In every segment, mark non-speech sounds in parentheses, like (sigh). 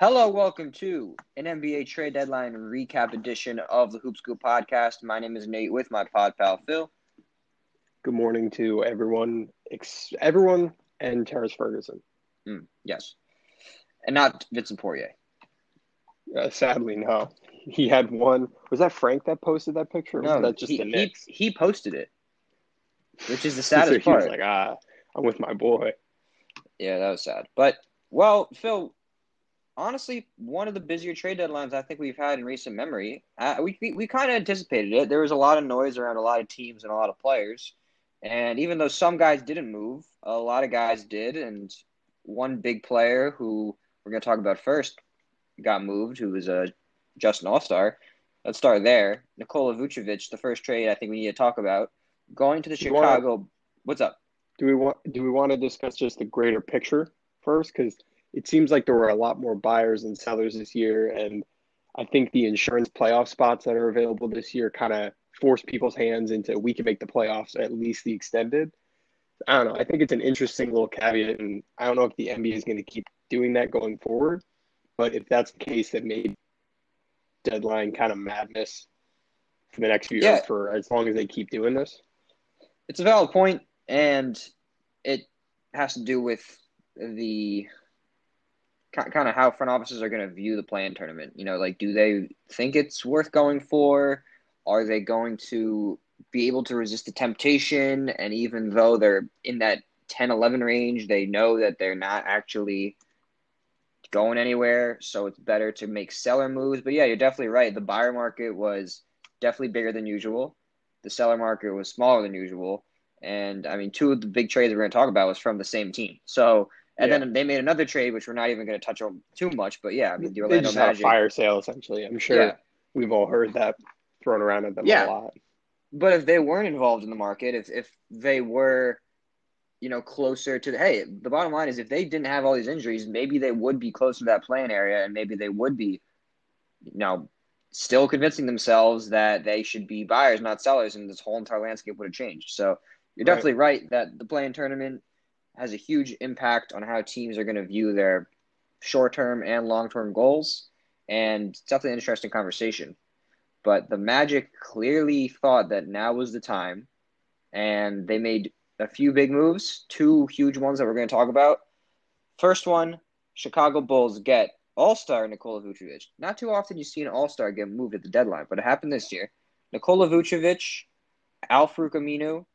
Hello, welcome to an NBA trade deadline recap edition of the Hoop Scoop podcast. My name is Nate with my pod pal Phil. Good morning to everyone, ex- everyone, and Terrence Ferguson. Mm, yes, and not Vincent Poirier. Uh, sadly, no. He had one. Was that Frank that posted that picture? No, that just he, the Knicks. He, he posted it, which is the (laughs) So saddest he part. was like, ah, I'm with my boy. Yeah, that was sad. But well, Phil, honestly, one of the busier trade deadlines I think we've had in recent memory. Uh, we we, we kind of anticipated it. There was a lot of noise around a lot of teams and a lot of players, and even though some guys didn't move, a lot of guys did. And one big player who we're going to talk about first got moved, who was a Justin All Star. Let's start there. Nikola Vucevic, the first trade I think we need to talk about, going to the wanna- Chicago. What's up? Do we want? Do we want to discuss just the greater picture first? Because it seems like there were a lot more buyers and sellers this year, and I think the insurance playoff spots that are available this year kind of force people's hands into we can make the playoffs at least the extended. I don't know. I think it's an interesting little caveat, and I don't know if the NBA is going to keep doing that going forward. But if that's the case, then maybe deadline kind of madness for the next few Yeah. years for as long as they keep doing this. It's a valid point, and it has to do with the kind of how front offices are going to view the play-in tournament. You know, like do they think it's worth going for? Are they going to be able to resist the temptation? And even though they're in that 10 11 range, they know that they're not actually going anywhere. So it's better to make seller moves. But yeah, you're definitely right. The buyer market was definitely bigger than usual, the seller market was smaller than usual. And I mean, two of the big trades we're going to talk about was from the same team. So, and Yeah. then they made another trade, which we're not even going to touch on too much. But yeah, I mean, the They Orlando just had a Magic. fire sale essentially. I'm sure Yeah. we've all heard that thrown around at them Yeah. a lot. But if they weren't involved in the market, if if they were, you know, closer to the hey, the bottom line is if they didn't have all these injuries, maybe they would be closer to that play-in area, and maybe they would be, you know, still convincing themselves that they should be buyers, not sellers, and this whole entire landscape would have changed. So you're Right. definitely right that the play-in tournament has a huge impact on how teams are going to view their short term and long term goals, and it's definitely an interesting conversation. But the Magic clearly thought that now was the time, and they made a few big moves, two huge ones that we're going to talk about. First one, Chicago Bulls get All Star Nikola Vucevic. Not too often you see an All Star get moved at the deadline, but it happened this year. Nikola Vucevic, Al Aminu.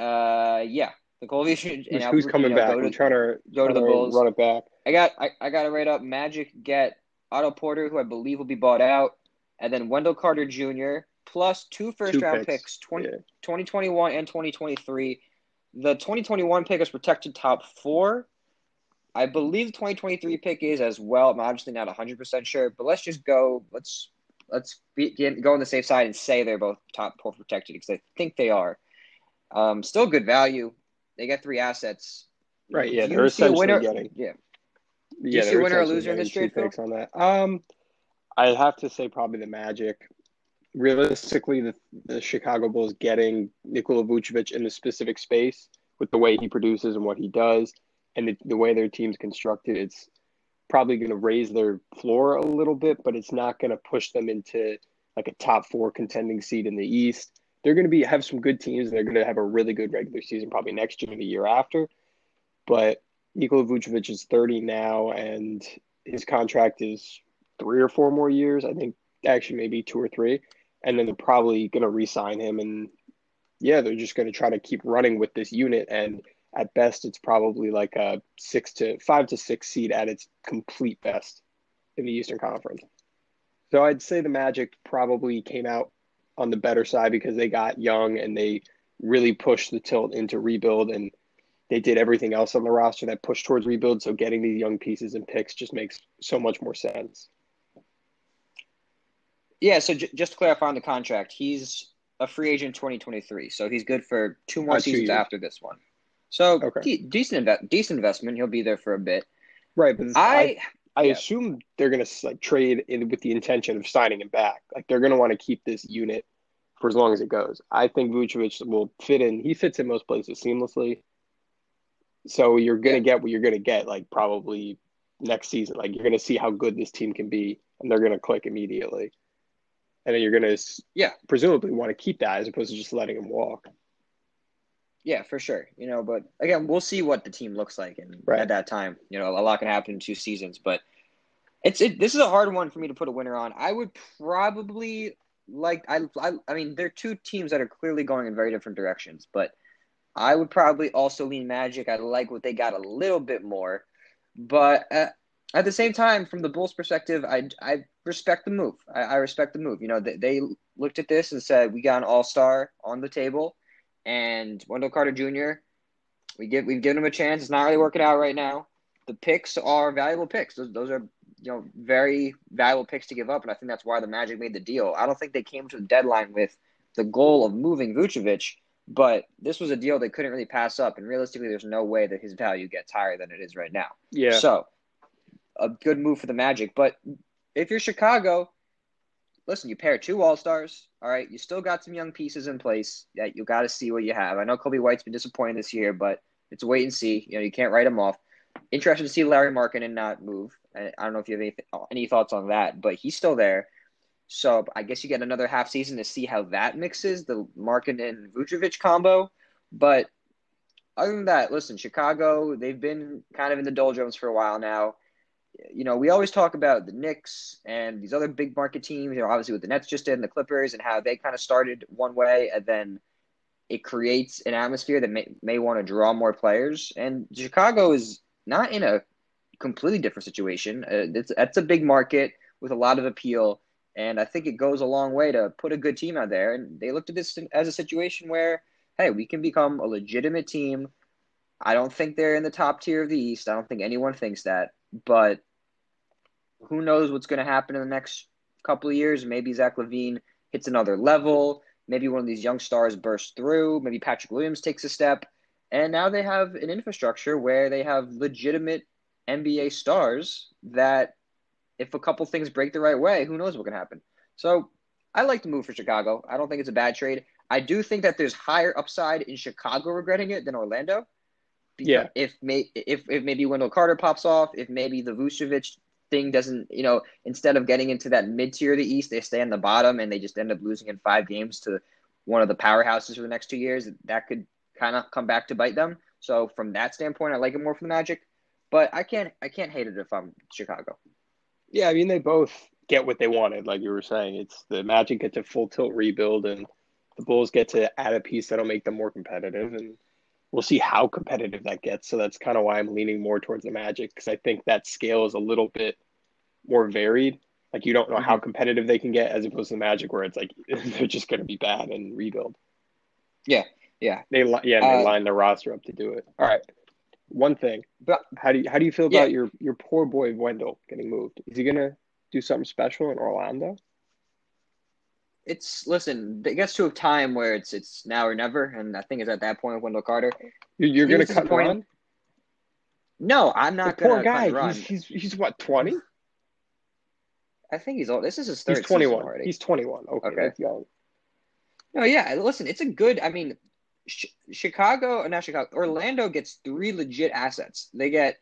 Uh, yeah, Nikola Vucevic and Who's, who's coming Aminu back? go I'm to- trying to go to the trying to Bulls. Run it back. I got I, I got it right up. Magic get Otto Porter, who I believe will be bought out, and then Wendell Carter Jr. plus two first Two round picks. picks, 20, Yeah. 2021 and 2023. The 2021 pick is protected top four. I believe the 2023 pick is as well. I'm obviously not 100% sure, but let's just go. Let's let's be, get, go on the safe side and say they're both top four protected because I think they are. Um, still good value. They get three assets. Right, yeah, they're a essentially winner? getting- Yeah. Do Yeah, see a winner or loser in this trade, picks on that. Um, I have to say probably the Magic. Realistically, the the Chicago Bulls getting Nikola Vucevic in the specific space with the way he produces and what he does, and the, the way their team's constructed, it's probably going to raise their floor a little bit, but it's not going to push them into like a top four contending seed in the East. They're going to be have some good teams. They're going to have a really good regular season probably next year and the year after. But Nikola Vucevic is 30 now, and his contract is three or four more years. I think actually maybe two or three. And then they're probably going to re-sign him, and yeah, they're just going to try to keep running with this unit. And at best, it's probably like a six to five to six seed at its complete best in the Eastern Conference. So I'd say the Magic probably came out on the better side because they got young and they really pushed the tilt into rebuild and they did everything else on the roster that pushed towards rebuild. So getting these young pieces and picks just makes so much more sense. Yeah, so j- just to clarify on the contract, he's a free agent 2023, so he's good for two more Uh, seasons years. after this one. So Okay. de- decent inve- decent investment. He'll be there for a bit. Right, but I I yeah. assume they're going to like trade in with the intention of signing him back. Like they're going to want to keep this unit for as long as it goes. I think Vucevic will fit in. He fits in most places seamlessly. So you're going to get what you're going to get. Like probably next season. Like you're going to see how good this team can be, and they're going to click immediately. And then you're going to, yeah, presumably want to keep that as opposed to just letting him walk. Yeah, for sure. You know, but again, we'll see what the team looks like, and Right. at that time, you know, a lot can happen in two seasons. But it's it, this is a hard one for me to put a winner on. I would probably like I I I mean, they're two teams that are clearly going in very different directions, but I would probably also lean Magic. I like what they got a little bit more, but uh, at the same time, from the Bulls' perspective, I I respect the move. I, I respect the move. You know, they, they looked at this and said, "We got an All Star on the table." and Wendell Carter Jr. We give we've given him a chance. It's not really working out right now. The picks are valuable picks. Those, those are you know very valuable picks to give up, and I think that's why the Magic made the deal. I don't think they came to the deadline with the goal of moving Vucevic, but this was a deal they couldn't really pass up. And realistically, there's no way that his value gets higher than it is right now. Yeah. So, a good move for the Magic. But if you're Chicago, listen, you pair two All Stars. All right, you still got some young pieces in place. That you got to see what you have. I know Coby White's been disappointed this year, but it's wait and see. You know, you can't write him off. Interested to see Lauri Markkanen not move. I, I don't know if you have any, any thoughts on that, but he's still there. So I guess you get another half season to see how that mixes the Markkanen and Vucevic combo. But other than that, listen, Chicago, they've been kind of in the doldrums for a while now. You know, we always talk about the Knicks and these other big market teams, you know, obviously what the Nets just did and the Clippers and how they kind of started one way and then it creates an atmosphere that may, may want to draw more players. And Chicago is not in a completely different situation. Uh, that's a big market with a lot of appeal. And I think it goes a long way to put a good team out there. And they looked at this as a situation where, hey, we can become a legitimate team. I don't think they're in the top tier of the East. I don't think anyone thinks that. But who knows what's going to happen in the next couple of years? Maybe Zach LaVine hits another level. Maybe one of these young stars bursts through. Maybe Patrick Williams takes a step. And now they have an infrastructure where they have legitimate NBA stars that, if a couple things break the right way, who knows what can happen. So I like the move for Chicago. I don't think it's a bad trade. I do think that there's higher upside in Chicago regretting it than Orlando. Yeah. If may if, if maybe Wendell Carter pops off, if maybe the Vucevic thing doesn't, you know, instead of getting into that mid tier of the East, they stay on the bottom and they just end up losing in five games to one of the powerhouses for the next two years. That could kind of come back to bite them. So from that standpoint, I like it more for the Magic. But I can't I can't hate it if I'm Chicago. Yeah, I mean they both get what they wanted, like you were saying. It's the Magic get to full tilt rebuild, and the Bulls get to add a piece that'll make them more competitive, and we'll see how competitive that gets. So that's kind of why I'm leaning more towards the Magic because I think that scale is a little bit more varied. Like you don't know how mm-hmm. competitive they can get, as opposed to the Magic, where it's like (laughs) they're just going to be bad and rebuild. Yeah, yeah. They li- yeah, they Uh, line the roster up to do it. All right. One thing, But how do you how do you feel Yeah. about your your poor boy Wendell getting moved? Is he gonna do something special in Orlando? it's listen, it gets to a time where it's it's now or never, and I think it's at that point with Wendell Carter. You're, you're gonna cut disappointing. run? No, I'm The not poor gonna cut guy. run. He's, he's he's what twenty? I think he's old. This is his third He's twenty one. already. He's twenty one. Okay, Okay. young. No, yeah. Listen, it's a good. I mean, Chicago, not Chicago. Orlando gets three legit assets. They get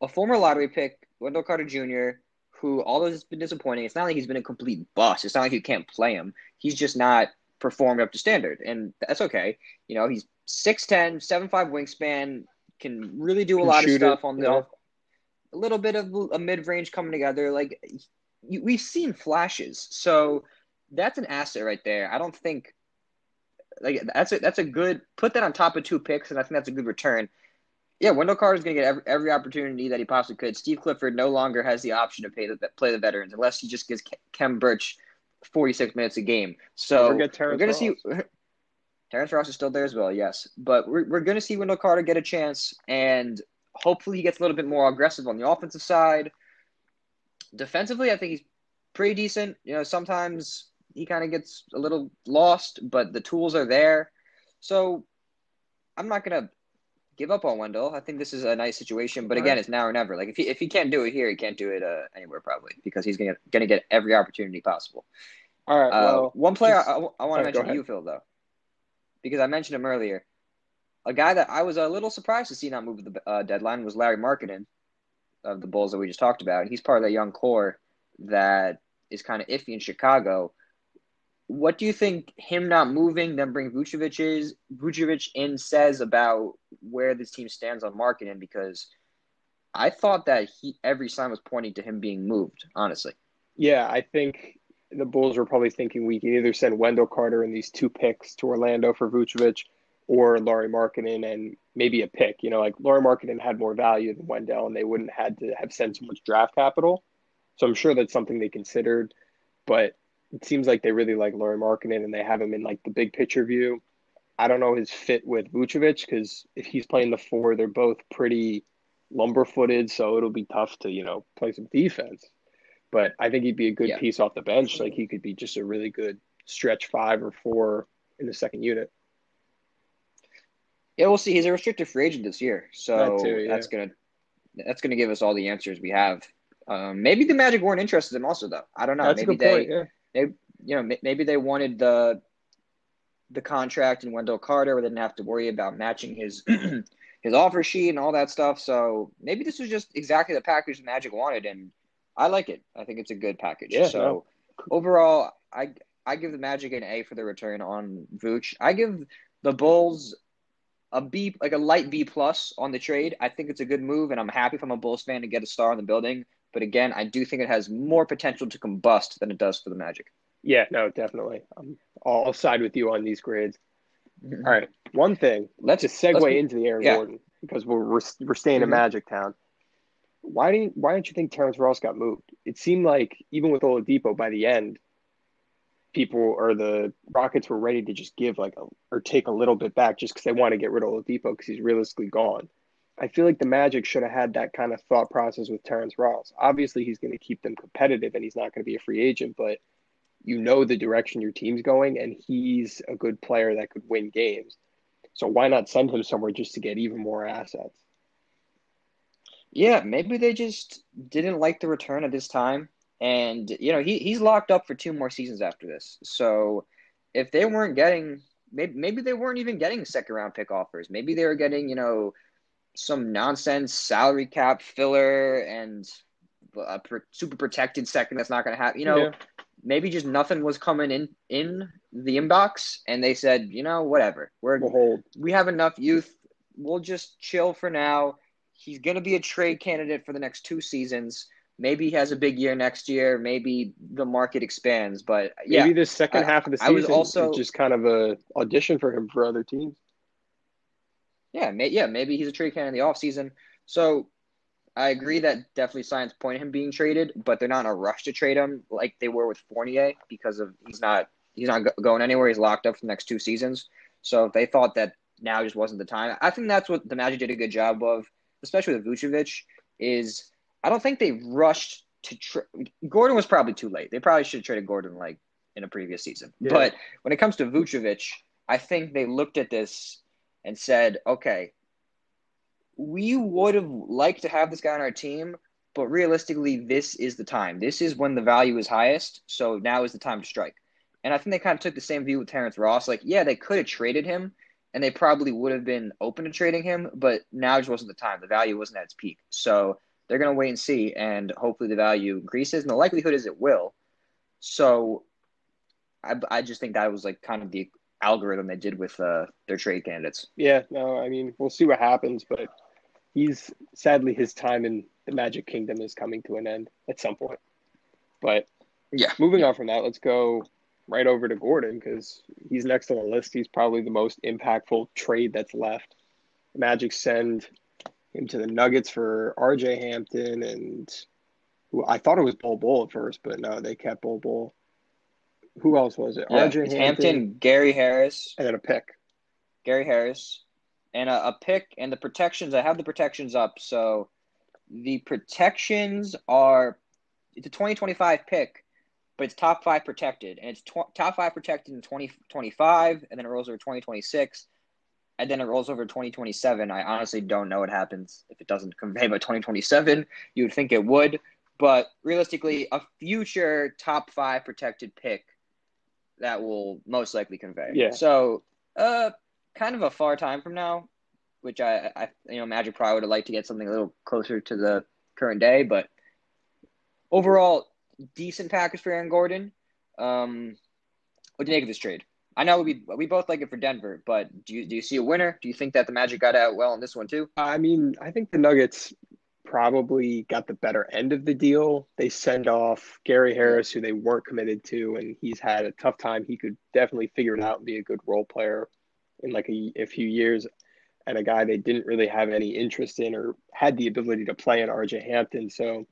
a former lottery pick, Wendell Carter Jr., who although has been disappointing, it's not like he's been a complete bust. It's not like you can't play him. He's just not performed up to standard, and that's okay. You know, he's 6'10", 7'5 wingspan, can really do a lot of shoot it, stuff on the yeah. a little bit of a mid range coming together. Like you, we've seen flashes, so that's an asset right there. I don't think like that's a that's a good put that on top of two picks, and I think that's a good return. Yeah, Wendell Carter is going to get every, every opportunity that he possibly could. Steve Clifford no longer has the option to pay the play the veterans unless he just gives Khem Birch forty six minutes a game. So we're going to see. (laughs) Terrence Ross is still there as well, yes. But we're, we're going to see Wendell Carter get a chance, and hopefully he gets a little bit more aggressive on the offensive side. Defensively, I think he's pretty decent. You know, sometimes he kind of gets a little lost, but the tools are there. So I'm not going to give up on Wendell. I think this is a nice situation, but again, it's now or never. Like if he if he can't do it here, he can't do it uh, anywhere probably because he's going to going to get every opportunity possible. All right. Uh, Well, one player just- I, want to mention you, Phil, though, because I mentioned him earlier. A guy that I was a little surprised to see not move the uh, deadline was Lauri Markkanen. of the Bulls that we just talked about. He's part of that young core that is kind of iffy in Chicago. What do you think him not moving, then bring Vucevic is Vucevic in says about where this team stands on Markkanen? Because I thought that he every sign was pointing to him being moved. Honestly, Yeah, I think the Bulls were probably thinking we can either send Wendell Carter and these two picks to Orlando for Vucevic or Lauri Markkanen and maybe a pick. You know, like Lauri Markkanen had more value than Wendell and they wouldn't had to have sent so much draft capital. So I'm sure that's something they considered, but it seems like they really like Lauri Markkanen and they have him in like the big picture view. I don't know his fit with Vucevic because if he's playing the four, they're both pretty lumber footed, so it'll be tough to, you know, play some defense. But I think he'd be a good Yeah. piece off the bench. Like he could be just a really good stretch five or four in the second unit. yeah, we'll see. He's a restricted free agent this year, so That too, yeah. that's gonna that's gonna give us all the answers we have. Um, maybe the Magic weren't interested in him also though. I don't know. That's a maybe good they point. Yeah. You know, maybe they wanted the the contract and Wendell Carter, where they didn't have to worry about matching his (clears throat) his offer sheet and all that stuff. So maybe this was just exactly the package the Magic wanted, and I like it. I think it's a good package. Yeah, so overall, I I give the Magic an A for the return on Vooch. I give the Bulls a B, like a light B plus on the trade. I think it's a good move, and I'm happy if I'm a Bulls fan to get a star in the building. But again, I do think it has more potential to combust than it does for the Magic. Yeah, no, definitely. Um, I'll, I'll side with you on these grades. All right. One thing, Let's just segue let's- into the Aaron yeah. Gordon because we're we're, we're staying in Mhm. Magic Town. Why didn't Why don't you think Terrence Ross got moved? It seemed like even with Oladipo by the end, people or the Rockets were ready to just give like a, or take a little bit back just because they want to get rid of Oladipo because he's realistically gone. I feel like the Magic should have had that kind of thought process with Terrence Ross. Obviously, he's going to keep them competitive and he's not going to be a free agent, but you know the direction your team's going, and he's a good player that could win games. So why not send him somewhere just to get even more assets? Yeah, maybe they just didn't like the return at this time. And, you know, he, he's locked up for two more seasons after this. So if they weren't getting, maybe, maybe they weren't even getting second round pick offers. Maybe they were getting, you know, some nonsense salary cap filler and a pr- super protected second that's not going to happen. You know, Yeah. maybe just nothing was coming in in the inbox and they said, you know, whatever. We're We'll hold. we have enough youth. We'll just chill for now. He's going to be a trade candidate for the next two seasons. Maybe he has a big year next year. Maybe the market expands. But yeah, Maybe the second I- half of the I was season also- is just kind of a audition for him for other teams. Yeah, may, yeah, maybe he's a trade candidate in the offseason. So I agree that definitely signs point him being traded, but they're not in a rush to trade him like they were with Fournier because of he's not he's not going anywhere. He's locked up for the next two seasons. So if they thought that now just wasn't the time, I think that's what the Magic did a good job of, especially with Vucevic. Is I don't think they rushed to. Tra- Gordon was probably too late. They probably should have traded Gordon like in a previous season. Yeah. But when it comes to Vucevic, I think they looked at this and said, okay, we would have liked to have this guy on our team, but realistically, this is the time. This is when the value is highest. So now is the time to strike. And I think they kind of took the same view with Terrence Ross. Like, yeah, they could have traded him, and they probably would have been open to trading him, but now just wasn't the time. The value wasn't at its peak. So they're going to wait and see, and hopefully the value increases. And the likelihood is it will. So I, I just think that was like kind of the algorithm they did with uh, their trade candidates. Yeah, no, I mean, we'll see what happens, but he's sadly his time in the Magic Kingdom is coming to an end at some point. But Yeah. moving on from that, let's go right over to Gordon because he's next on the list. He's probably the most impactful trade that's left. The Magic send him to the Nuggets for RJ Hampton and I thought it was Bol Bull at first, but no, they kept Bol Bol. Who else was it? Yeah, RJ Hampton, Gary Harris, and then a pick. Gary Harris, and a, a pick and the protections. I have the protections up. So the protections are it's a 2025 pick, but it's top five protected, and it's tw- top five protected in 2025, and then it rolls over 2026, and then it rolls over 2027. I honestly don't know what happens if it doesn't convey by 2027. You would think it would, but realistically, a future top five protected pick that will most likely convey. Yeah. So, uh, kind of a far time from now, which I, I you know, Magic probably would have liked to get something a little closer to the current day. But overall, decent package for Aaron Gordon. Um, what do you make of this trade? I know we we both like it for Denver, but do you do you see a winner? Do you think that the Magic got out well in this one too? I mean, I think the Nuggets probably got the better end of the deal. They send off Gary Harris, who they weren't committed to, and he's had a tough time. He could definitely figure it out and be a good role player in like a, a few years. And a guy they didn't really have any interest in or had the ability to play in RJ Hampton. So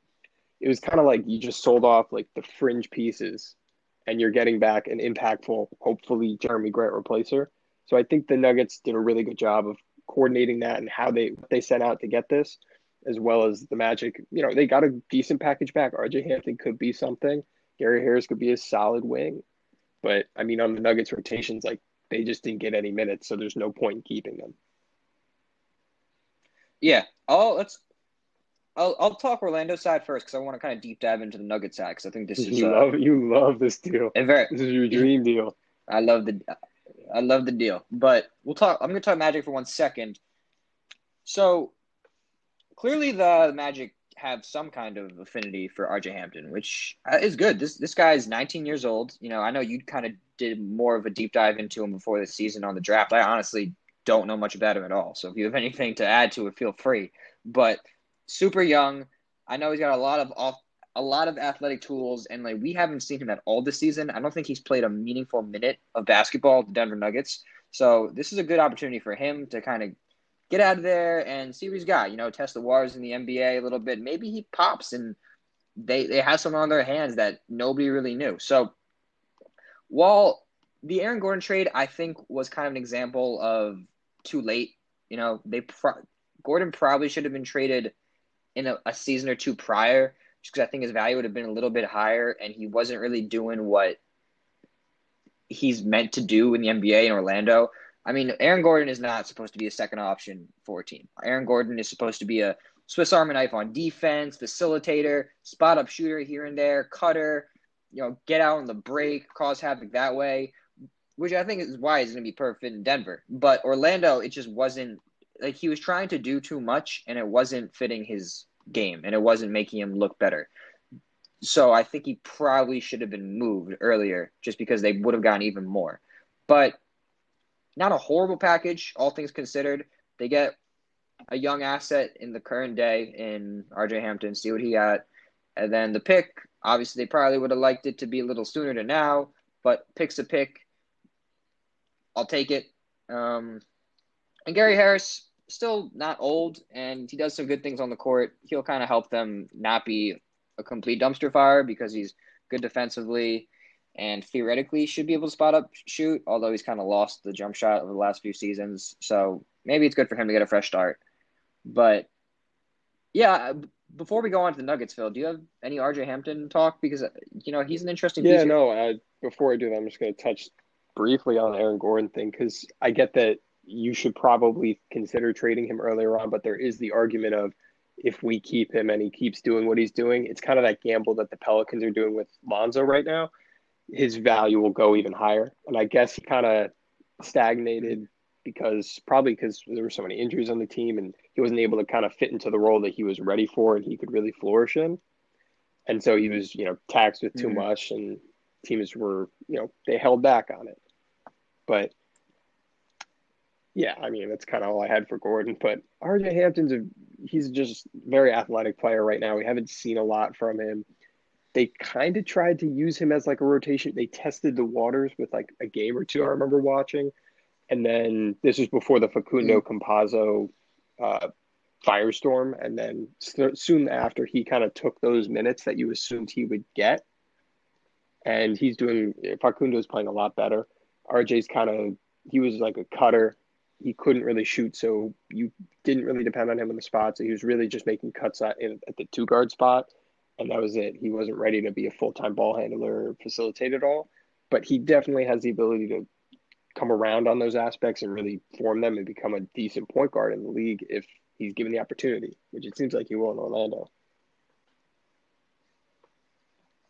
it was kind of like you just sold off like the fringe pieces and you're getting back an impactful, hopefully Jerami Grant replacer. So I think the Nuggets did a really good job of coordinating that and how they they set out to get this, as well as the Magic. You know, they got a decent package back. RJ Hampton could be something. Gary Harris could be a solid wing. But I mean, on the Nuggets rotations, like they just didn't get any minutes, so there's no point in keeping them. Yeah. Oh, let's I'll I'll talk Orlando side first because I want to kind of deep dive into the Nugget side because I think this (laughs) is you uh, love you love this deal. very, This is your dream deal. I love the I love the deal. But we'll talk. I'm going to talk Magic for one second. So clearly, the Magic have some kind of affinity for RJ Hampton, which uh, is good. This this guy is 19 years old. You know, I know you kind of did more of a deep dive into him before the season on the draft. I honestly don't know much about him at all. So if you have anything to add to it, feel free. But super young. I know he's got a lot of off a lot of athletic tools, and like we haven't seen him at all this season. I don't think he's played a meaningful minute of basketball with the Denver Nuggets. So this is a good opportunity for him to kind of get out of there and see what he's got. You know, test the waters in the NBA a little bit. Maybe he pops and they they have someone on their hands that nobody really knew. So while the Aaron Gordon trade, I think, was kind of an example of too late. You know, they pro- Gordon probably should have been traded in a, a season or two prior, just because I think his value would have been a little bit higher, and he wasn't really doing what he's meant to do in the NBA in Orlando. I mean, Aaron Gordon is not supposed to be a second option for a team. Aaron Gordon is supposed to be a Swiss Army knife on defense, facilitator, spot up shooter here and there, cutter, you know, get out on the break, cause havoc that way, which I think is why he's going to be perfect in Denver. But Orlando, it just wasn't like he was trying to do too much and it wasn't fitting his game and it wasn't making him look better. So I think he probably should have been moved earlier just because they would have gotten even more. But not a horrible package, all things considered. They get a young asset in the current day in RJ Hampton, see what he got. And then the pick, obviously, they probably would have liked it to be a little sooner than now, but pick's a pick. I'll take it. Um, and Gary Harris, still not old, and he does some good things on the court. He'll kind of help them not be a complete dumpster fire because he's good defensively and theoretically should be able to spot up shoot, although he's kind of lost the jump shot over the last few seasons. So maybe it's good for him to get a fresh start. But yeah, uh, before we go on to the Nuggets, Phil, do you have any RJ Hampton talk? Because uh, you know he's an interesting. Yeah, no. I, before I do that, I'm just going to touch briefly on the Aaron Gordon thing because I get that you should probably consider trading him earlier on, but there is the argument of if we keep him and he keeps doing what he's doing, it's kind of that gamble that the Pelicans are doing with Lonzo right now. His value will go even higher, and I guess he kind of stagnated because probably because there were so many injuries on the team and he wasn't able to kind of fit into the role that he was ready for and he could really flourish in. And so he was, you know, taxed with too Mhm. much and teams were, you know, they held back on it. But yeah, I mean, that's kind of all I had for Gordon. But RJ Hampton's a he's just very athletic player right now. We haven't seen a lot from him. They kind of tried to use him as like a rotation. They tested the waters with like a game or two I remember watching. And then this was before the Facundo Campazzo uh, firestorm. And then soon after, he kind of took those minutes that you assumed he would get. And he's doing, Facundo's playing a lot better. RJ's kind of, he was like a cutter. He couldn't really shoot, so you didn't really depend on him in the spot. So he was really just making cuts at, at the two guard spot. And that was it. He wasn't ready to be a full time ball handler or facilitate at all. But he definitely has the ability to come around on those aspects and really form them and become a decent point guard in the league if he's given the opportunity, which it seems like he will in Orlando.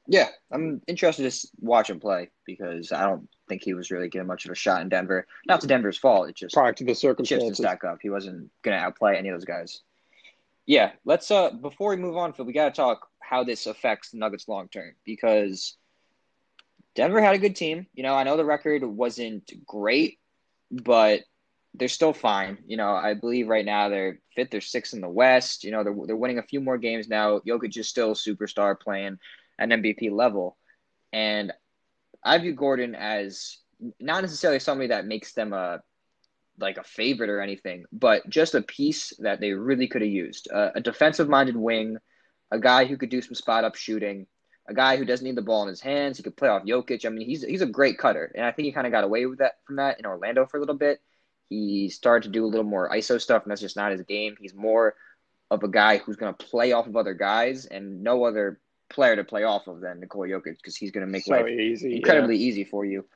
Yeah, I'm interested to watch him play because I don't think he was really getting much of a shot in Denver. Not to Denver's fault. It just Prior to the chips didn't circumstances, stack up. He wasn't going to outplay any of those guys. Yeah, let's uh before we move on, Phil, we gotta talk how this affects the Nuggets long term because Denver had a good team. You know, I know the record wasn't great, but they're still fine. You know, I believe right now they're fifth or sixth in the West. You know, they're they're winning a few more games now. Jokic is still a superstar playing an MVP level, and I view Gordon as not necessarily somebody that makes them a like a favorite or anything, but just a piece that they really could have used. Uh, a defensive minded wing, a guy who could do some spot up shooting, a guy who doesn't need the ball in his hands. He could play off Jokic. I mean, he's he's a great cutter, and I think he kind of got away with that from that in Orlando for a little bit. He started to do a little more ISO stuff, and that's just not his game. He's more of a guy who's going to play off of other guys, and no other player to play off of than Nikola Jokic because he's going to make So life easy. incredibly easy for you.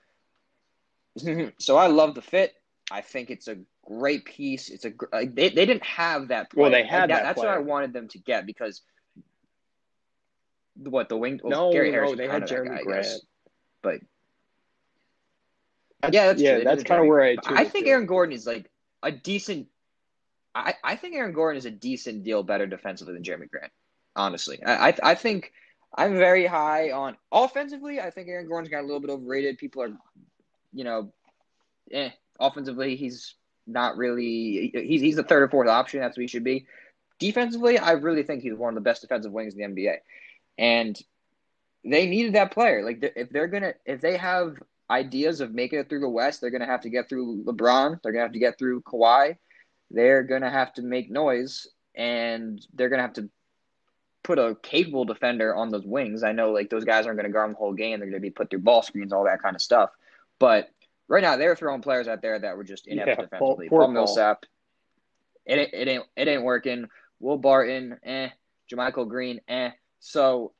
(laughs) so I love the fit. I think it's a great piece. It's a gr- uh, they they didn't have that. Player. Well, they had Like, that That's what. I wanted them to get because what the wing? Well, No, Gary no, they had kind of that Jerami guy, Grant. But That's- yeah, that's yeah, true. That's kind of where I. I think. Aaron Gordon is like a decent. I, I think Aaron Gordon is a decent deal better defensively than Jerami Grant. Honestly, I I, I think I'm very high on offensively. I think Aaron Gordon's got a little bit overrated. People are, you know, eh. Offensively, he's not really. He's he's the third or fourth option. That's what he should be. Defensively, I really think he's one of the best defensive wings in the NBA, and they needed that player. Like if they're gonna, if they have ideas of making it through the West, they're gonna have to get through LeBron. They're gonna have to get through Kawhi. They're gonna have to make noise, and they're gonna have to put a capable defender on those wings. I know like those guys aren't gonna guard them the whole game. They're gonna be put through ball screens, all that kind of stuff. But right now, they're throwing players out there that were just inept Yeah, defensively. Paul Paul. Millsap, it it ain't it ain't working. Will Barton, eh. JaMychal Green, eh. So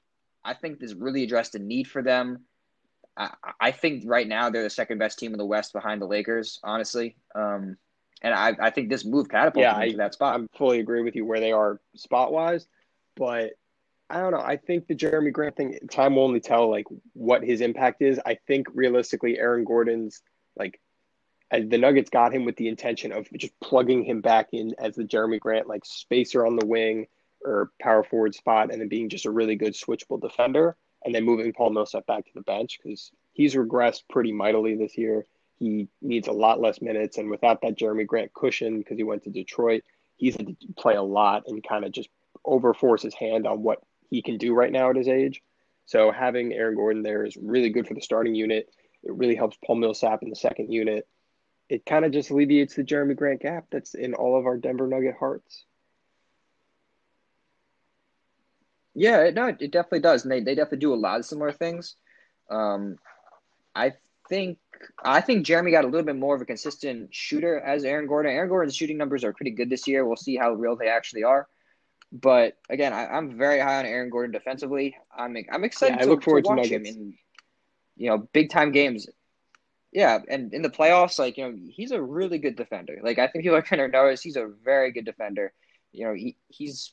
I think this really addressed a need for them. I, I think right now they're the second best team in the West behind the Lakers, honestly. Um, and I, I think this move catapulted Yeah, them to that spot. I fully agree with you where they are spot wise, but I don't know. I think the Jerami Grant thing, time will only tell like what his impact is. I think realistically, Aaron Gordon's like the Nuggets got him with the intention of just plugging him back in as the Jerami Grant like spacer on the wing or power forward spot, and then being just a really good switchable defender, and then moving Paul Millsap back to the bench because he's regressed pretty mightily this year. He needs a lot less minutes, and without that Jerami Grant cushion because he went to Detroit, he's had to play a lot and kind of just overforce his hand on what he can do right now at his age. So having Aaron Gordon there is really good for the starting unit. It really helps Paul Millsap in the second unit. It kind of just alleviates the Jerami Grant gap that's in all of our Denver Nugget hearts. Yeah, it- no, it definitely does, and they, they definitely do a lot of similar things. Um, I think I think Jeremy got a little bit more of a consistent shooter as Aaron Gordon. Aaron Gordon's shooting numbers are pretty good this year. We'll see how real they actually are. But again, I, I'm very high on Aaron Gordon defensively. I'm I'm excited Yeah, I to, look forward to to watch him in you know big time games. Yeah, and in the playoffs, like you know, he's a really good defender. Like I think people are gonna notice he's a very good defender. You know, he he's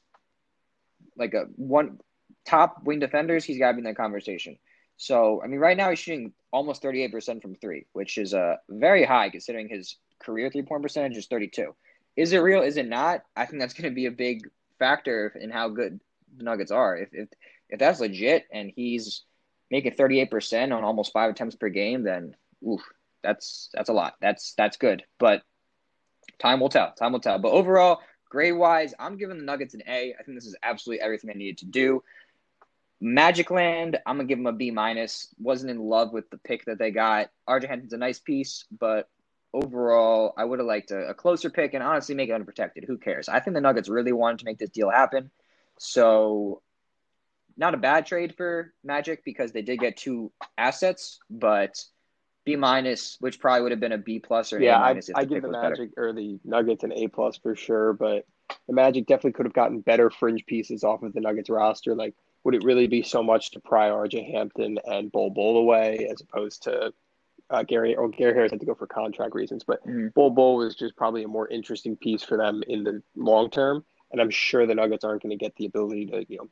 like a one top wing defenders. He's got to be in that conversation. So I mean, right now he's shooting almost thirty eight percent from three, which is uh, very high considering his career three point percentage is thirty two. Is it real? Is it not? I think that's going to be a big factor in how good the Nuggets are. If if if that's legit and he's making thirty eight percent on almost five attempts per game, then oof, that's that's a lot. That's that's good. But time will tell. Time will tell. But overall, grade wise, I'm giving the Nuggets an A. I think this is absolutely everything I needed to do. Magic Land, I'm gonna give them a B minus. Wasn't in love with the pick that they got. RJ Hampton's a nice piece, but overall, I would have liked a, a closer pick and honestly make it unprotected. Who cares? I think the Nuggets really wanted to make this deal happen. So, not a bad trade for Magic because they did get two assets, but B minus, which probably would have been a B plus or an Yeah, A I, minus I the give the was better. Magic or the Nuggets an A plus for sure, but the Magic definitely could have gotten better fringe pieces off of the Nuggets roster. Like, would it really be so much to pry RJ Hampton and Bol Bol away as opposed to uh, Gary? Or Gary Harris had to go for contract reasons, but Mhm. Bol Bol was just probably a more interesting piece for them in the long term. And I'm sure the Nuggets aren't going to get the ability to, you know,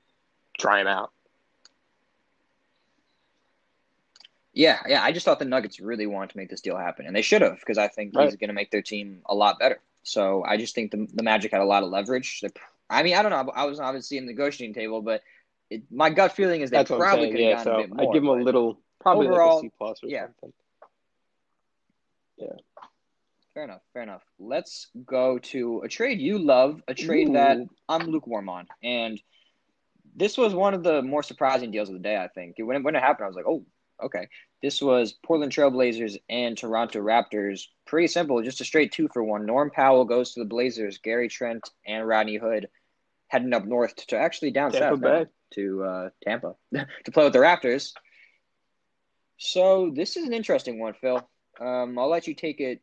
try him out. Yeah, yeah. I just thought the Nuggets really wanted to make this deal happen, and they should have because I think he's Right. going to make their team a lot better. So I just think the, the Magic had a lot of leverage. They, I mean, I don't know. I was obviously in the negotiating table, but it, my gut feeling is they That's probably could have Yeah, gotten so a bit more. I'd give them a little, probably overall, like a C plus or yeah. something. Fair enough. Fair enough. Let's go to a trade you love, a trade that I'm lukewarm on, and this was one of the more surprising deals of the day. I think when it, when it happened, I was like, oh, okay. This was Portland Trailblazers and Toronto Raptors. Pretty simple, just a straight two for one. Norm Powell goes to the Blazers. Gary Trent and Rodney Hood heading up north to actually down Tampa south to uh, Tampa (laughs) to play with the Raptors. So this is an interesting one, Phil. Um, I'll let you take it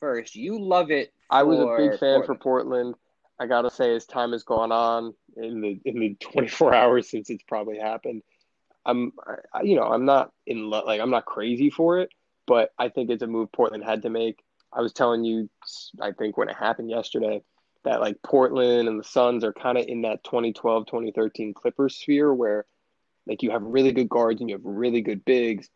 first. You love it. I was a big fan for Portland. Portland. I gotta say, as time has gone on in the in the 24 (laughs) hours since it's probably happened, I'm I, you know I'm not in like I'm not crazy for it, but I think it's a move Portland had to make. I was telling you, I think when it happened yesterday, that like Portland and the Suns are kind of in that 2012 2013 Clippers sphere where like you have really good guards and you have really good bigs,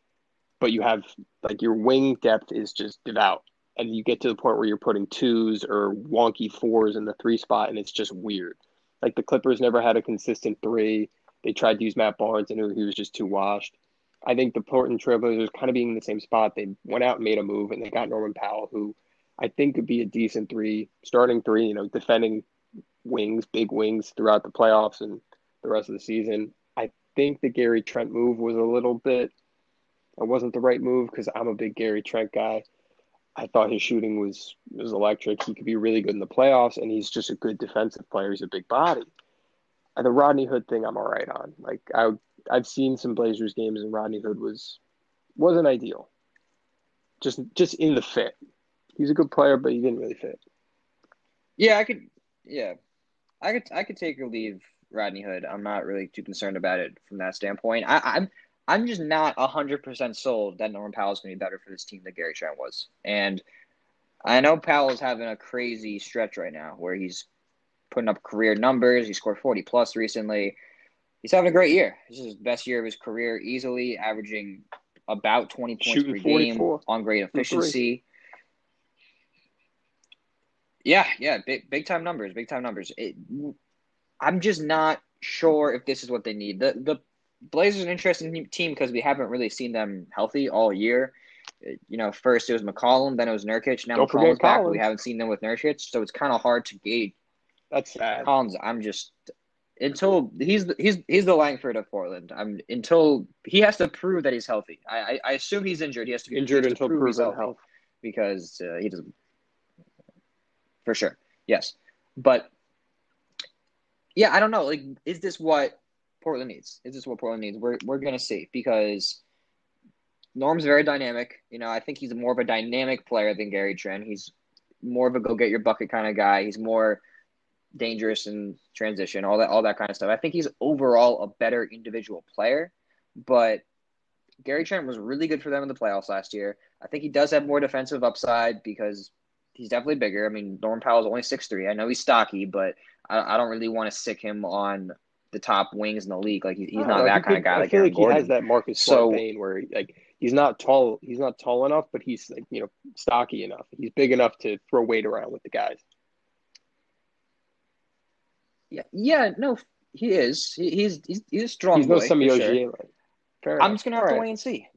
but you have like your wing depth is just devout and you get to the point where you're putting twos or wonky fours in the three spot, and it's just weird. Like the Clippers never had a consistent three. They tried to use Matt Barnes, and he was just too washed. I think the Portland Trailblazers kind of being in the same spot. They went out and made a move, and they got Norman Powell, who I think could be a decent three, starting three. You know, defending wings, big wings throughout the playoffs and the rest of the season. I think the Gary Trent move was a little bit. It wasn't the right move because I'm a big Gary Trent guy. I thought his shooting was was electric. He could be really good in the playoffs, and he's just a good defensive player. He's a big body. The Rodney Hood thing, I'm all right on. Like I, I've seen some Blazers games, and Rodney Hood was wasn't ideal. Just just in the fit. He's a good player, but he didn't really fit. Yeah, I could. Yeah, I could. I could take or leave Rodney Hood. I'm not really too concerned about it from that standpoint. I, I'm. I'm just not hundred percent sold that Norman Powell is going to be better for this team than Gary Trent was. And I know Powell is having a crazy stretch right now where he's putting up career numbers. He scored 40 plus recently. He's having a great year. This is his best year of his career, easily averaging about 20 points Shooting per game on great efficiency. Yeah, yeah, big big time numbers, big time numbers. It, I'm just not sure if this is what they need. The the Blazers are an interesting team because we haven't really seen them healthy all year. You know, first it was McCollum, then it was Nurkic. Now Don't McCollum's back, but we haven't seen them with Nurkic, so it's kind of hard to gauge. That's sad. Collins, I'm just until he's the, he's he's the Langford of Portland. I'm until he has to prove that he's healthy. I I, I assume he's injured. He has to be Injured to until prove proven healthy health. because uh, he doesn't. For sure, yes, but yeah, I don't know. Like, is this what Portland needs? Is this what Portland needs? We're we're gonna see because Norm's very dynamic. You know, I think he's more of a dynamic player than Gary Trent. He's more of a go get your bucket kind of guy. He's more dangerous in transition, all that all that kind of stuff. I think he's overall a better individual player, but Gary Trent was really good for them in the playoffs last year. I think he does have more defensive upside because he's definitely bigger. I mean, Norm Powell's only six three. I know he's stocky, but I, I don't really want to sick him on the top wings in the league. Like he, he's don't know, that kind of guy. I like feel Aaron like he has that Marcus So- vein where like he's not tall. He's not tall enough, but he's like you know stocky enough. He's big enough to throw weight around with the guys. Yeah, yeah, no, he is. He, he's he's he's a strong he's no boy. Semi for sure. Ogier. Like, fair I'm just gonna have to All right. wait and see.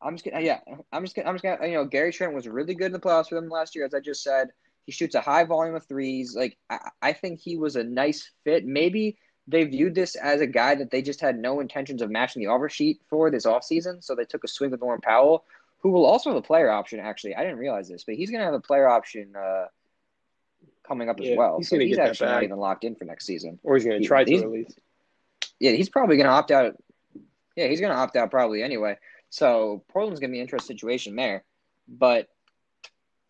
I'm just gonna, yeah, I'm just gonna, I'm just gonna, you know, Gary Trent was really good in the playoffs for them last year, as I just said. He shoots a high volume of threes. Like, I, I think he was a nice fit. Maybe they viewed this as a guy that they just had no intentions of matching the offer sheet for this offseason, so they took a swing with Norman Powell, who will also have a player option. Actually, I didn't realize this, but he's gonna have a player option uh, coming up as well. he's so he's actually not even locked in for next season. Or he's going to try to at least. Yeah, he's probably going to opt out. Yeah, he's going to opt out probably anyway. So Portland's going to be an interesting situation there. But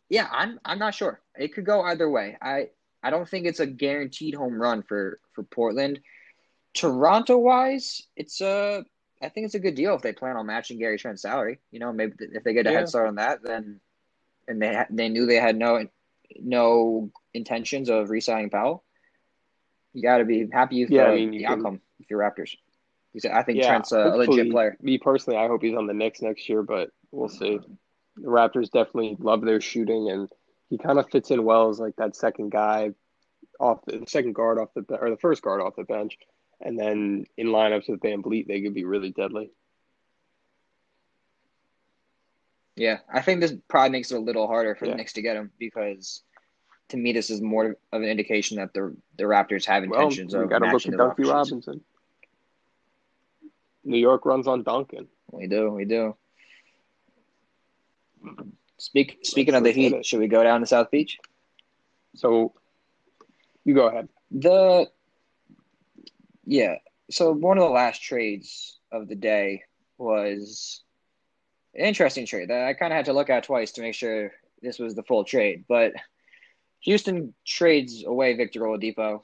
yeah, I'm I'm not sure. It could go either way. I I don't think it's a guaranteed home run for for Portland. Toronto wise, it's a I think it's a good deal if they plan on matching Gary Trent's salary. You know, maybe if they get a Yeah. head start on that, then and they they knew they had no no intentions of re-signing Powell. You got to be happy with Yeah, the, I mean, you the outcome if you're Raptors. Because I think Yeah, Trent's a, legit player. Me personally, I hope he's on the Knicks next year, but we'll see. The Raptors definitely love their shooting, and he kind of fits in well as like that second guy. off the, the second guard off the or the first guard off the bench, and then in lineups with VanVleet, they could be really deadly. Yeah, I think this probably makes it a little harder for Yeah. the Knicks to get him because, to me, this is more of an indication that the the Raptors have Well, intentions we of got to look at options. Robinson. New York runs on Duncan. We do, we do. Speak speaking Let's- of the Heat, it. should we go down to South Beach? So, you go ahead. The yeah, so one of the last trades of the day was an interesting trade that I kind of had to look at twice to make sure this was the full trade. But Houston trades away Victor Oladipo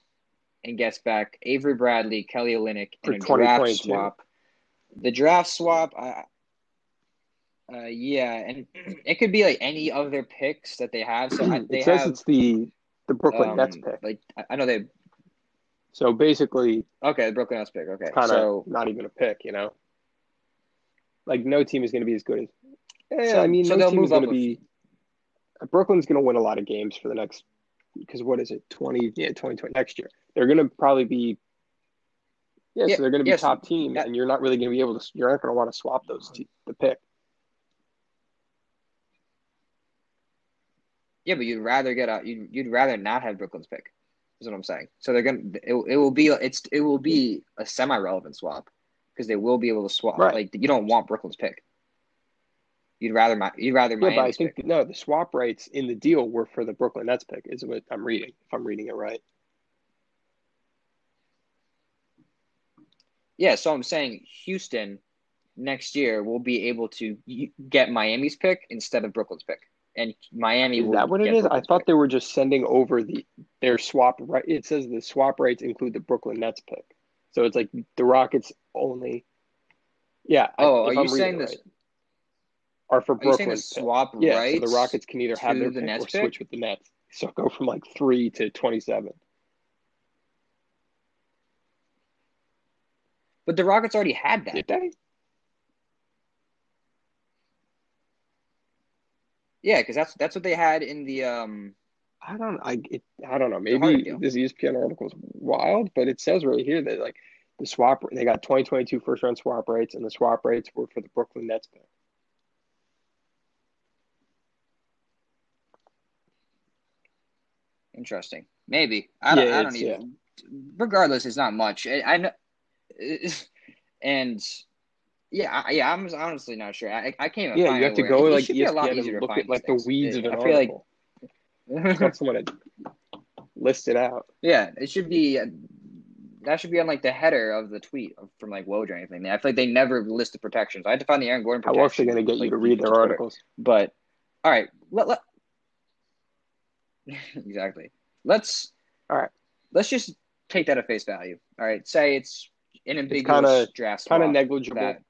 and gets back Avery Bradley, Kelly Olynyk, and a draft swap. The draft swap, I, uh, yeah, and it could be like any of their picks that they have. So I, (clears throat) they it says have it's the the Brooklyn um, Nets pick. Like I- I know they So basically, okay, the Brooklyn Nets pick. Okay, kind of so not even a pick, you know. Like no team is going to be as good as. Yeah, So- I mean, so no they'll team is going to be. Brooklyn's going to win a lot of games for the next, because what is it, twenty? Yeah, twenty twenty next year. They're going to probably be. Yeah, Yeah, so they're going to be yes, top team, that- and you're not really going to be able to. You're not going to want to swap those te- the pick. yeah, but you'd rather get a you'd, you'd rather not have Brooklyn's pick. Is what I'm saying. So they're gonna it, it will be it's it will be a semi relevant swap because they will be able to swap. Right. Like you don't want Brooklyn's pick. You'd rather my you'd rather Yeah, but I think pick. no, the swap rights in the deal were for the Brooklyn Nets pick. Is what I'm reading. If I'm reading it right. Yeah, so I'm saying Houston next year will be able to get Miami's pick instead of Brooklyn's pick, and Miami Is that what it is? is? I thought pick. they were just sending over the their swap right. It says the swap rights include the Brooklyn Nets pick, so it's like the Rockets only. Yeah. Oh, if are you saying this? right, Are for Are Brooklyn. swap yeah, rights? so the Rockets can either have their the pick Nets or pick? switch with the Nets. So go from like three to twenty-seven. But the Rockets already had that. Did they? Yeah, because that's that's what they had in the um. I don't. I it, I don't know. Maybe this ESPN article is wild, but it says right here that like the swap they got 2022 first round swap rates, and the swap rates were for the Brooklyn Nets pick. Interesting. Maybe I don't. Yeah, I don't even. Regardless, it's not much. I, I know, (laughs) and yeah, I, yeah. I'm honestly not sure. I, I can't even. Yeah, you have to go It- like should be a lot ESPN easier and to look at like the weeds of an I feel like- article. Want someone to list it out. yeah, it should be. uh, That should be on like the header of the tweet from like Woj or anything. I feel like they never list the protections. I had to find the Aaron Gordon How protection. else are they going to get you to read their articles? But all right, let, let (laughs) exactly. Let's All right. Let's just take that at face value. All right, say it's an ambiguous kinda- draft Kind of swap negligible. that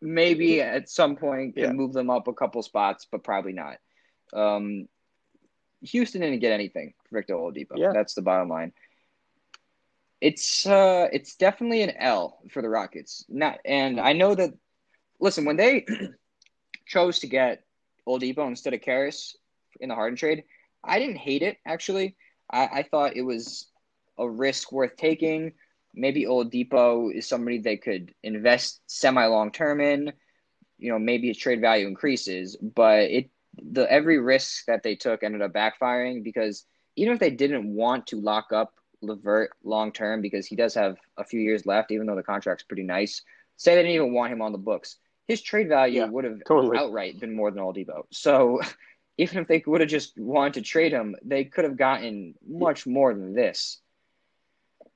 maybe at some point can Yeah. move them up a couple spots, but probably not. Um, Houston didn't get anything for Victor Oladipo. Yeah. That's the bottom line. It's uh, it's definitely an L for the Rockets. Not, and I know that. Listen, when they (clears throat) chose to get Oladipo instead of Caris in the Harden trade, I didn't hate it. Actually, I, I thought it was a risk worth taking. Maybe Oladipo is somebody they could invest semi long term in. You know, maybe his trade value increases, but it the every risk that they took ended up backfiring because even if they didn't want to lock up Levert long term because he does have a few years left, even though the contract's pretty nice. Say they didn't even want him on the books, his trade value Yeah, would have Totally. outright been more than Oladipo. So even if they would have just wanted to trade him, they could have gotten much more than this.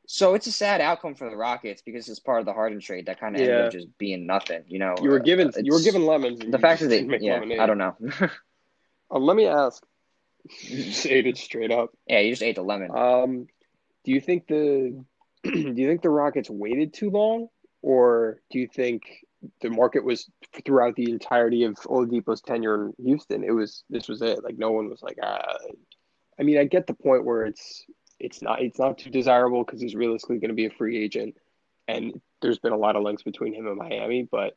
So it's a sad outcome for the Rockets because it's part of the Harden trade that kind of ended up just being nothing. You know, You were given Uh, you were given lemons. the fact that they, yeah, lemonade. I don't know. (laughs) Uh, let me ask. (laughs) You just ate it straight up. yeah, you just ate the lemon. Um, do you think the (clears throat) do you think the Rockets waited too long, or do you think the market was throughout the entirety of Oladipo's tenure in Houston. It was this was it. Like no one was like. Ah. I mean, I get the point where it's it's not it's not too desirable because he's realistically going to be a free agent, and there's been a lot of links between him and Miami. But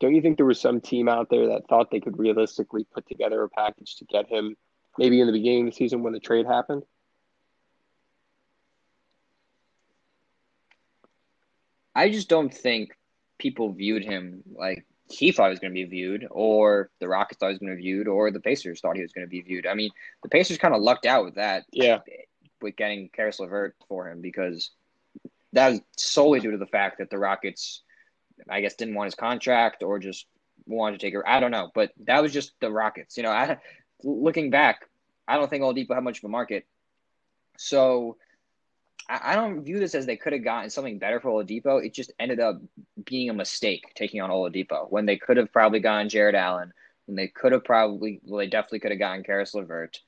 don't you think there was some team out there that thought they could realistically put together a package to get him, maybe in the beginning of the season when the trade happened? I just don't think people viewed him like he thought he was going to be viewed, or the Rockets thought he was going to be viewed, or the Pacers thought he was going to be viewed. I mean, the Pacers kind of lucked out with that. Yeah. With getting Caris LeVert for him because that was solely due to the fact that the Rockets, I guess, didn't want his contract or just wanted to take it. I don't know, but that was just the Rockets. You know, I looking back, I don't think Oladipo had much of a market. So I, don't view this as they could have gotten something better for Oladipo. It just ended up being a mistake taking on Oladipo when they could have probably gotten Jarrett Allen, when they could have probably, well, they definitely could have gotten Caris LeVert.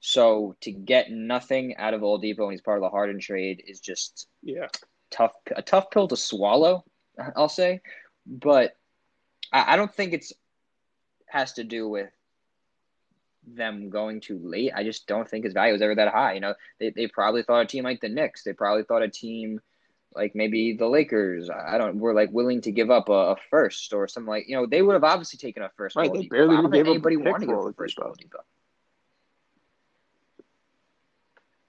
So to get nothing out of Oladipo when he's part of the Harden trade is just yeah tough a tough pill to swallow. I'll say, but I, I don't think it's has to do with them going too late. I just don't think his value was ever that high. You know, they, they probably thought a team like the Knicks, they probably thought a team like maybe the Lakers, I don't, were like willing to give up a, a first or something like, you know, they would have obviously taken a first. Right, they barely I don't think anybody wanted to give a first Oladipo.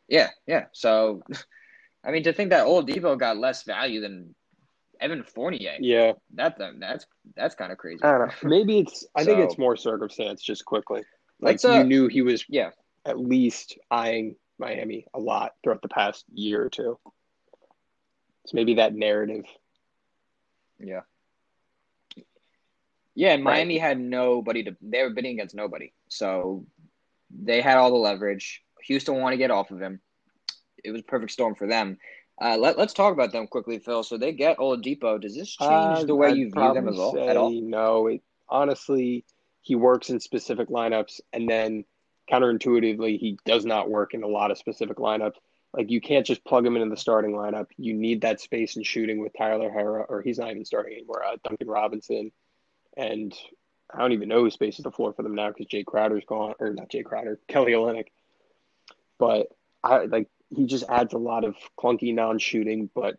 Yeah, yeah. So, (laughs) I mean, to think that Oladipo got less value than Evan Fournier. Yeah, that that's that's kind of crazy. I don't know. Maybe it's. I (laughs) so, think it's more circumstance. Just quickly, like uh, you knew he was. Yeah. At least eyeing Miami a lot throughout the past year or two. So maybe that narrative. Yeah. Yeah, and Miami right. had nobody to. They were bidding against nobody, so they had all the leverage. Houston wanted to get off of him. It was a perfect storm for them. Uh, let, us talk about them quickly, Phil. So they get Oladipo. Does this change uh, the way I'd you view them as well, at all? No, it, honestly, he works in specific lineups, and then counterintuitively, he does not work in a lot of specific lineups. Like you can't just plug him into the starting lineup. You need that space and shooting with Tyler Herro, or he's not even starting anymore. Uh, Duncan Robinson, and I don't even know who spaces the floor for them now because Jae Crowder's gone, or not Jae Crowder, (laughs) Kelly Olynyk. But I like he just adds a lot of clunky non-shooting but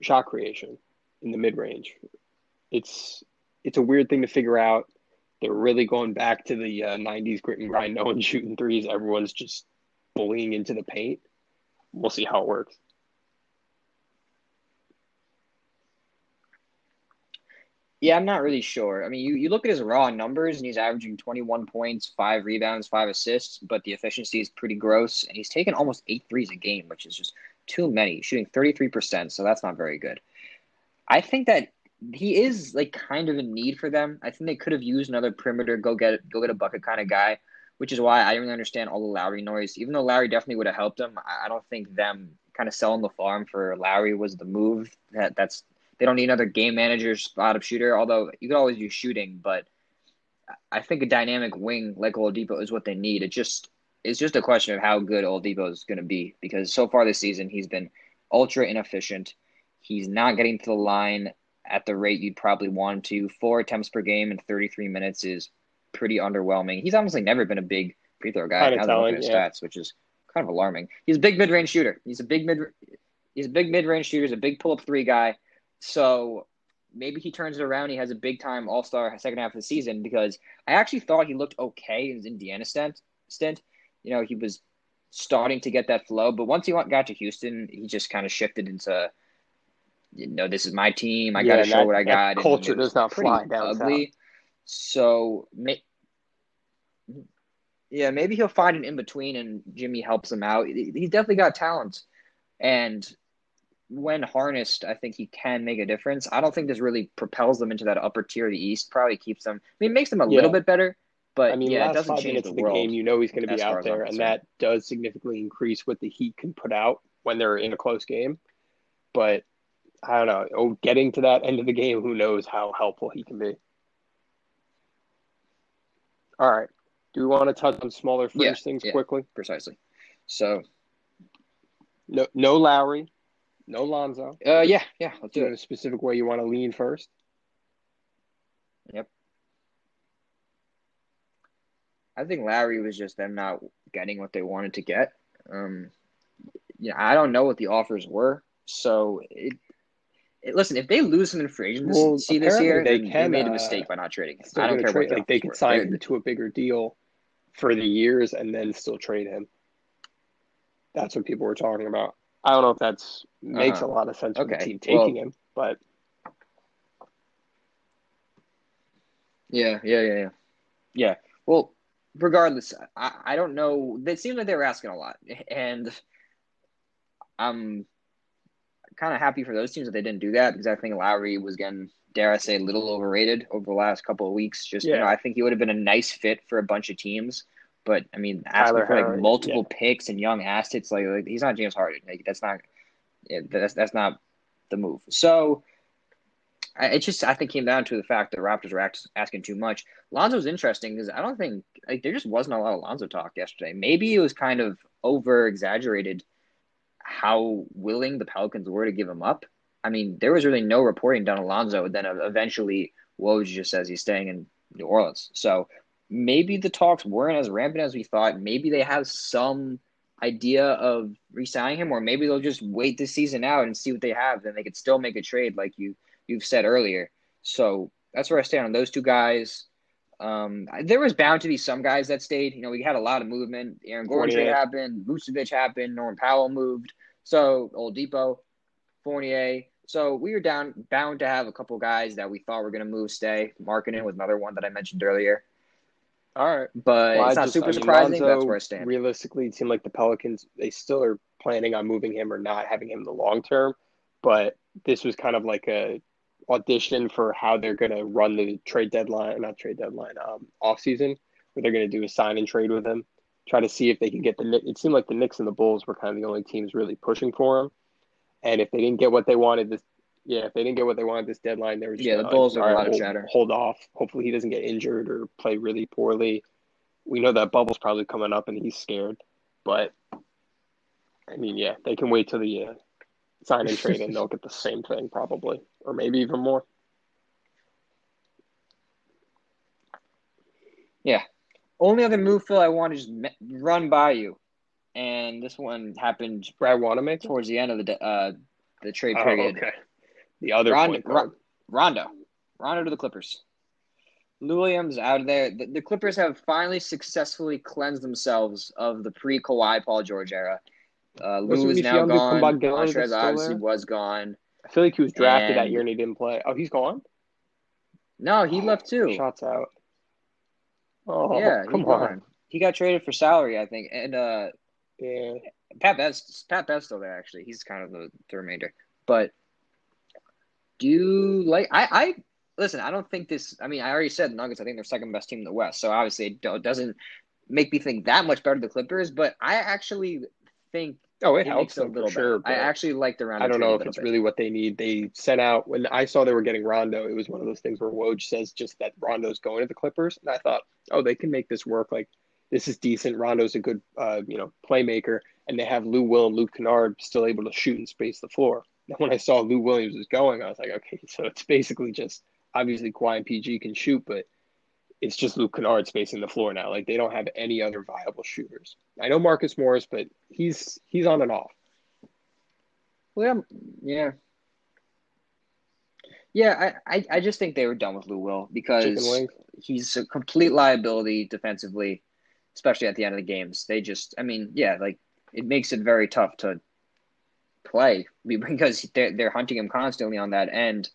shot creation in the mid-range. It's it's a weird thing to figure out. They're really going back to the uh, 90s grit and grind. No one's shooting threes. Everyone's just bullying into the paint. We'll see how it works. Yeah, I'm not really sure. I mean, you, you look at his raw numbers, and he's averaging 21 points, five rebounds, five assists, but the efficiency is pretty gross. And he's taken almost eight threes a game, which is just too many, shooting 33%. So that's not very good. I think that he is like kind of in need for them. I think they could have used another perimeter, go get go get a bucket kind of guy, which is why I don't really understand all the Lowry noise. Even though Lowry definitely would have helped them, I don't think them kind of selling the farm for Lowry was the move. That that's they don't need another game manager, spot up shooter. Although you could always use shooting, but I think a dynamic wing like Oladipo is what they need. It just it's just a question of how good Oladipo is going to be because so far this season he's been ultra inefficient. He's not getting to the line at the rate you'd probably want to. Four attempts per game in 33 minutes is pretty underwhelming. He's honestly never been a big free throw guy. Kind of telling, his yeah. stats, which is kind of alarming. He's a big mid range shooter. He's a big mid. He's a big mid range shooter. He's a big pull up three guy. So maybe he turns it around. He has a big time All Star second half of the season because I actually thought he looked okay in his Indiana stint. stint. You know, he was starting to get that flow, but once he got to Houston, he just kind of shifted into, you know, this is my team. I yeah, got to show that, what I got. Culture does not fly down ugly. So, yeah, maybe he'll find an in between, and Jimmy helps him out. He's definitely got talent, and when harnessed, I think he can make a difference. I don't think this really propels them into that upper tier of the East. Probably keeps them. I mean, it makes them a yeah. little bit better, but I mean, yeah, it doesn't change the, the game. You know, he's going to be out there, and that does significantly increase what the Heat can put out when they're in a close game. But I don't know. Oh, getting to that end of the game, who knows how helpful he can be. All right. Do we want to touch on smaller fringe yeah, things yeah, quickly? Precisely. So, no, no Lowry, no Lonzo. Uh, yeah, yeah. Let's do, do it. a specific way you want to lean first. Yep. I think Lowry was just them not getting what they wanted to get. Um, yeah, I don't know what the offers were, so it. It listen, if they lose him in free agency well, this year, they, can, they made a uh, mistake uh, by not trading him. I don't care trade, what like they could sign him to a bigger deal for the years and then still trade him. That's what people were talking about. I don't know if that's makes uh-huh. a lot of sense for okay. the team taking well, him. But Yeah, yeah, yeah, yeah. Yeah. Well, regardless, I, I don't know. It seemed like they were asking a lot, and I'm kind of happy for those teams that they didn't do that because I think Lowry was getting, dare I say, a little overrated over the last couple of weeks. Just you know, I think he would have been a nice fit for a bunch of teams, but I mean, asking Tyler for like multiple picks and young assets, like, like he's not James Harden. Like that's not, yeah, that's that's not the move. So. I- It just, I think, came down to the fact that the Raptors were act- asking too much. Lonzo's interesting because I don't think like there just wasn't a lot of Lonzo talk yesterday. Maybe it was kind of over exaggerated how willing the Pelicans were to give him up. I mean, there was really no reporting done on Lonzo. Then eventually, Woj just says he's staying in New Orleans. So maybe the talks weren't as rampant as we thought. Maybe they have some idea of re-signing him, or maybe they'll just wait this season out and see what they have. Then they could still make a trade, like you you've said earlier. So that's where I stand on those two guys. Um, there was bound to be some guys that stayed. You know, we had a lot of movement. Aaron Gordon Fournier. happened. Vucevic happened. Norman Powell moved. So Oladipo, Fournier. So we were down bound to have a couple guys that we thought were going to move stay. Markkanen was another one that I mentioned earlier, all right. but Well, it's not just- super I mean, surprising. Lonzo, that's where I stand. Realistically, it seemed like the Pelicans they still are planning on moving him or not having him in the long term. But this was kind of like a audition for how they're going to run the trade deadline, not trade deadline, um, off season, where they're going to do a sign and trade with him, try to see if they can get the. It seemed like the Knicks and the Bulls were kind of the only teams really pushing for him, and if they didn't get what they wanted this. Yeah, if they didn't get what they wanted this deadline, they were just Yeah, the Bulls have a "All right, lot of chatter." Hold off. Hopefully, he doesn't get injured or play really poorly we know that bubble's probably coming up and he's scared. But I mean, yeah, they can wait till the uh, sign and trade and they'll get the (laughs) same thing probably, or maybe even more. Only other move, Phil, I want to just run by you, and this one happened Brad Wanamaker. towards the end of the uh, the trade Oh, period. okay. The other Ron- point. Rondo, Rondo to the Clippers. Lou Williams out of there. The, the Clippers have finally successfully cleansed themselves of the pre Kawhi Paul George era. Uh, Lou is now gone. Montrezl obviously there? was gone. I feel like he was drafted that year and he didn't play. Oh, he's gone. No, he left too. Shots out. Oh, yeah, come he's on. He got traded for salary, I think, and uh, Yeah. Pat Bev, Pat Bev still there actually. He's kind of the, the remainder. But do you like? I, I listen. I don't think this. I mean, I already said the Nuggets. I think they're second best team in the West. So obviously, it doesn't make me think that much better the Clippers. But I actually think Oh, it, it, helps it a little for sure. I actually like the round. I don't know if it's really what they need. They sent out when I saw they were getting Rondo. It was one of those things where Woj says just that Rondo's going to the Clippers, and I thought, oh, they can make this work. Like this is decent. Rondo's a good, uh, you know, playmaker, and they have Lou Will and Luke Kennard still able to shoot and space the floor. (laughs) And when I saw Lou Williams was going, I was like, okay, (laughs) so it's basically just obviously Kawhi and PG can shoot, but it's just Luke Kennard spacing the floor now. Like they don't have any other viable shooters. I know Marcus Morris, but he's he's on and off. Well, yeah, yeah. I, I, I just think they were done with Lou Will because he's a complete liability defensively, especially at the end of the games. They just, I mean, yeah, like it makes it very tough to play (laughs) because they're they're hunting him constantly on that end,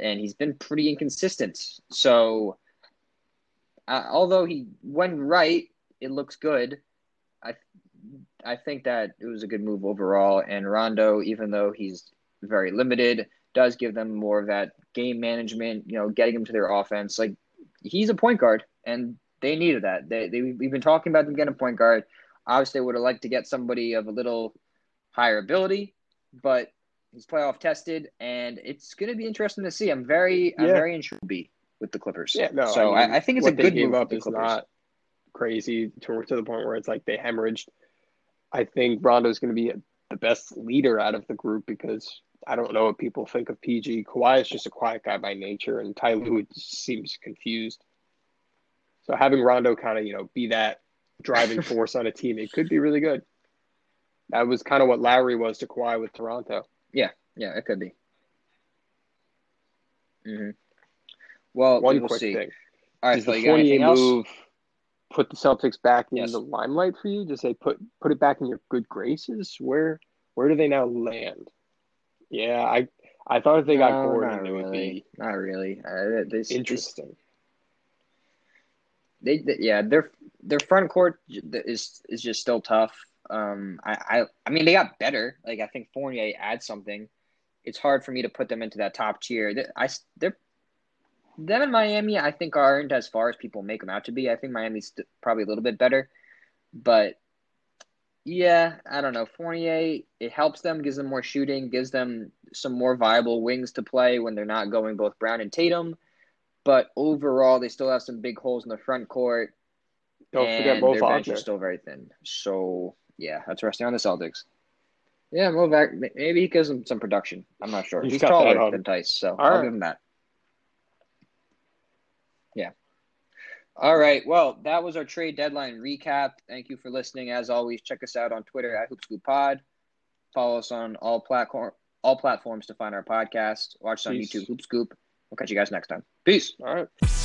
and he's been pretty inconsistent. So, uh, although he went right, it looks good. I I think that it was a good move overall. And Rondo, even though he's very limited, does give them more of that game management. You know, getting him to their offense. Like he's a point guard, and they needed that. They, they we've been talking about them getting a point guard. Obviously, would have liked to get somebody of a little higher ability, but he's playoff tested, and it's going to be interesting to see. I'm very, I'm very intrigued with the Clippers. Yeah, no. So I, mean, I, think it's a good move up is the Clippers. not crazy to, to the point where it's like they hemorrhaged. I think Rondo's going to be the best leader out of the group because I don't know what people think of PG. Kawhi is just a quiet guy by nature, and Ty Lue seems confused. So having Rondo kind of you know be that driving (laughs) force on a team, it could be really good. That was kind of what Lowry was to Kawhi with Toronto. Yeah, yeah, it could be. hmm Well, one we quick see. thing. All right, Does Phil, the you got anything Fournier else? move put the Celtics back in Yes. the limelight for you? Does they put put it back in your good graces? Where where do they now land? Yeah, I I thought if they got No, Gordon, not it would really. be Not really. Uh, they, interesting. They, they, yeah, their their front court is is just still tough. Um, I, I I mean they got better. Like I think Fournier adds something. It's hard for me to put them into that top tier. They, I they're them and Miami. I think aren't as far as people make them out to be. I think Miami's probably a little bit better, but yeah, I don't know. Fournier it helps them, gives them more shooting, gives them some more viable wings to play when they're not going both Brown and Tatum. But overall, they still have some big holes in the front court. Don't and forget Mo their bench is still very thin. So yeah, that's resting on the Celtics. Yeah, Mo Wagner, maybe he gives them some production. I'm not sure. He's He's, taller than Theis, so All I'll right. give him that. Yeah. All right. Well, that was our trade deadline recap. Thank you for listening. As always, check us out on Twitter at HoopScoopPod. Follow us on all platform all platforms to find our podcast. Watch us on Peace. YouTube, Hoop Scoop. We'll catch you guys next time. Peace. All right.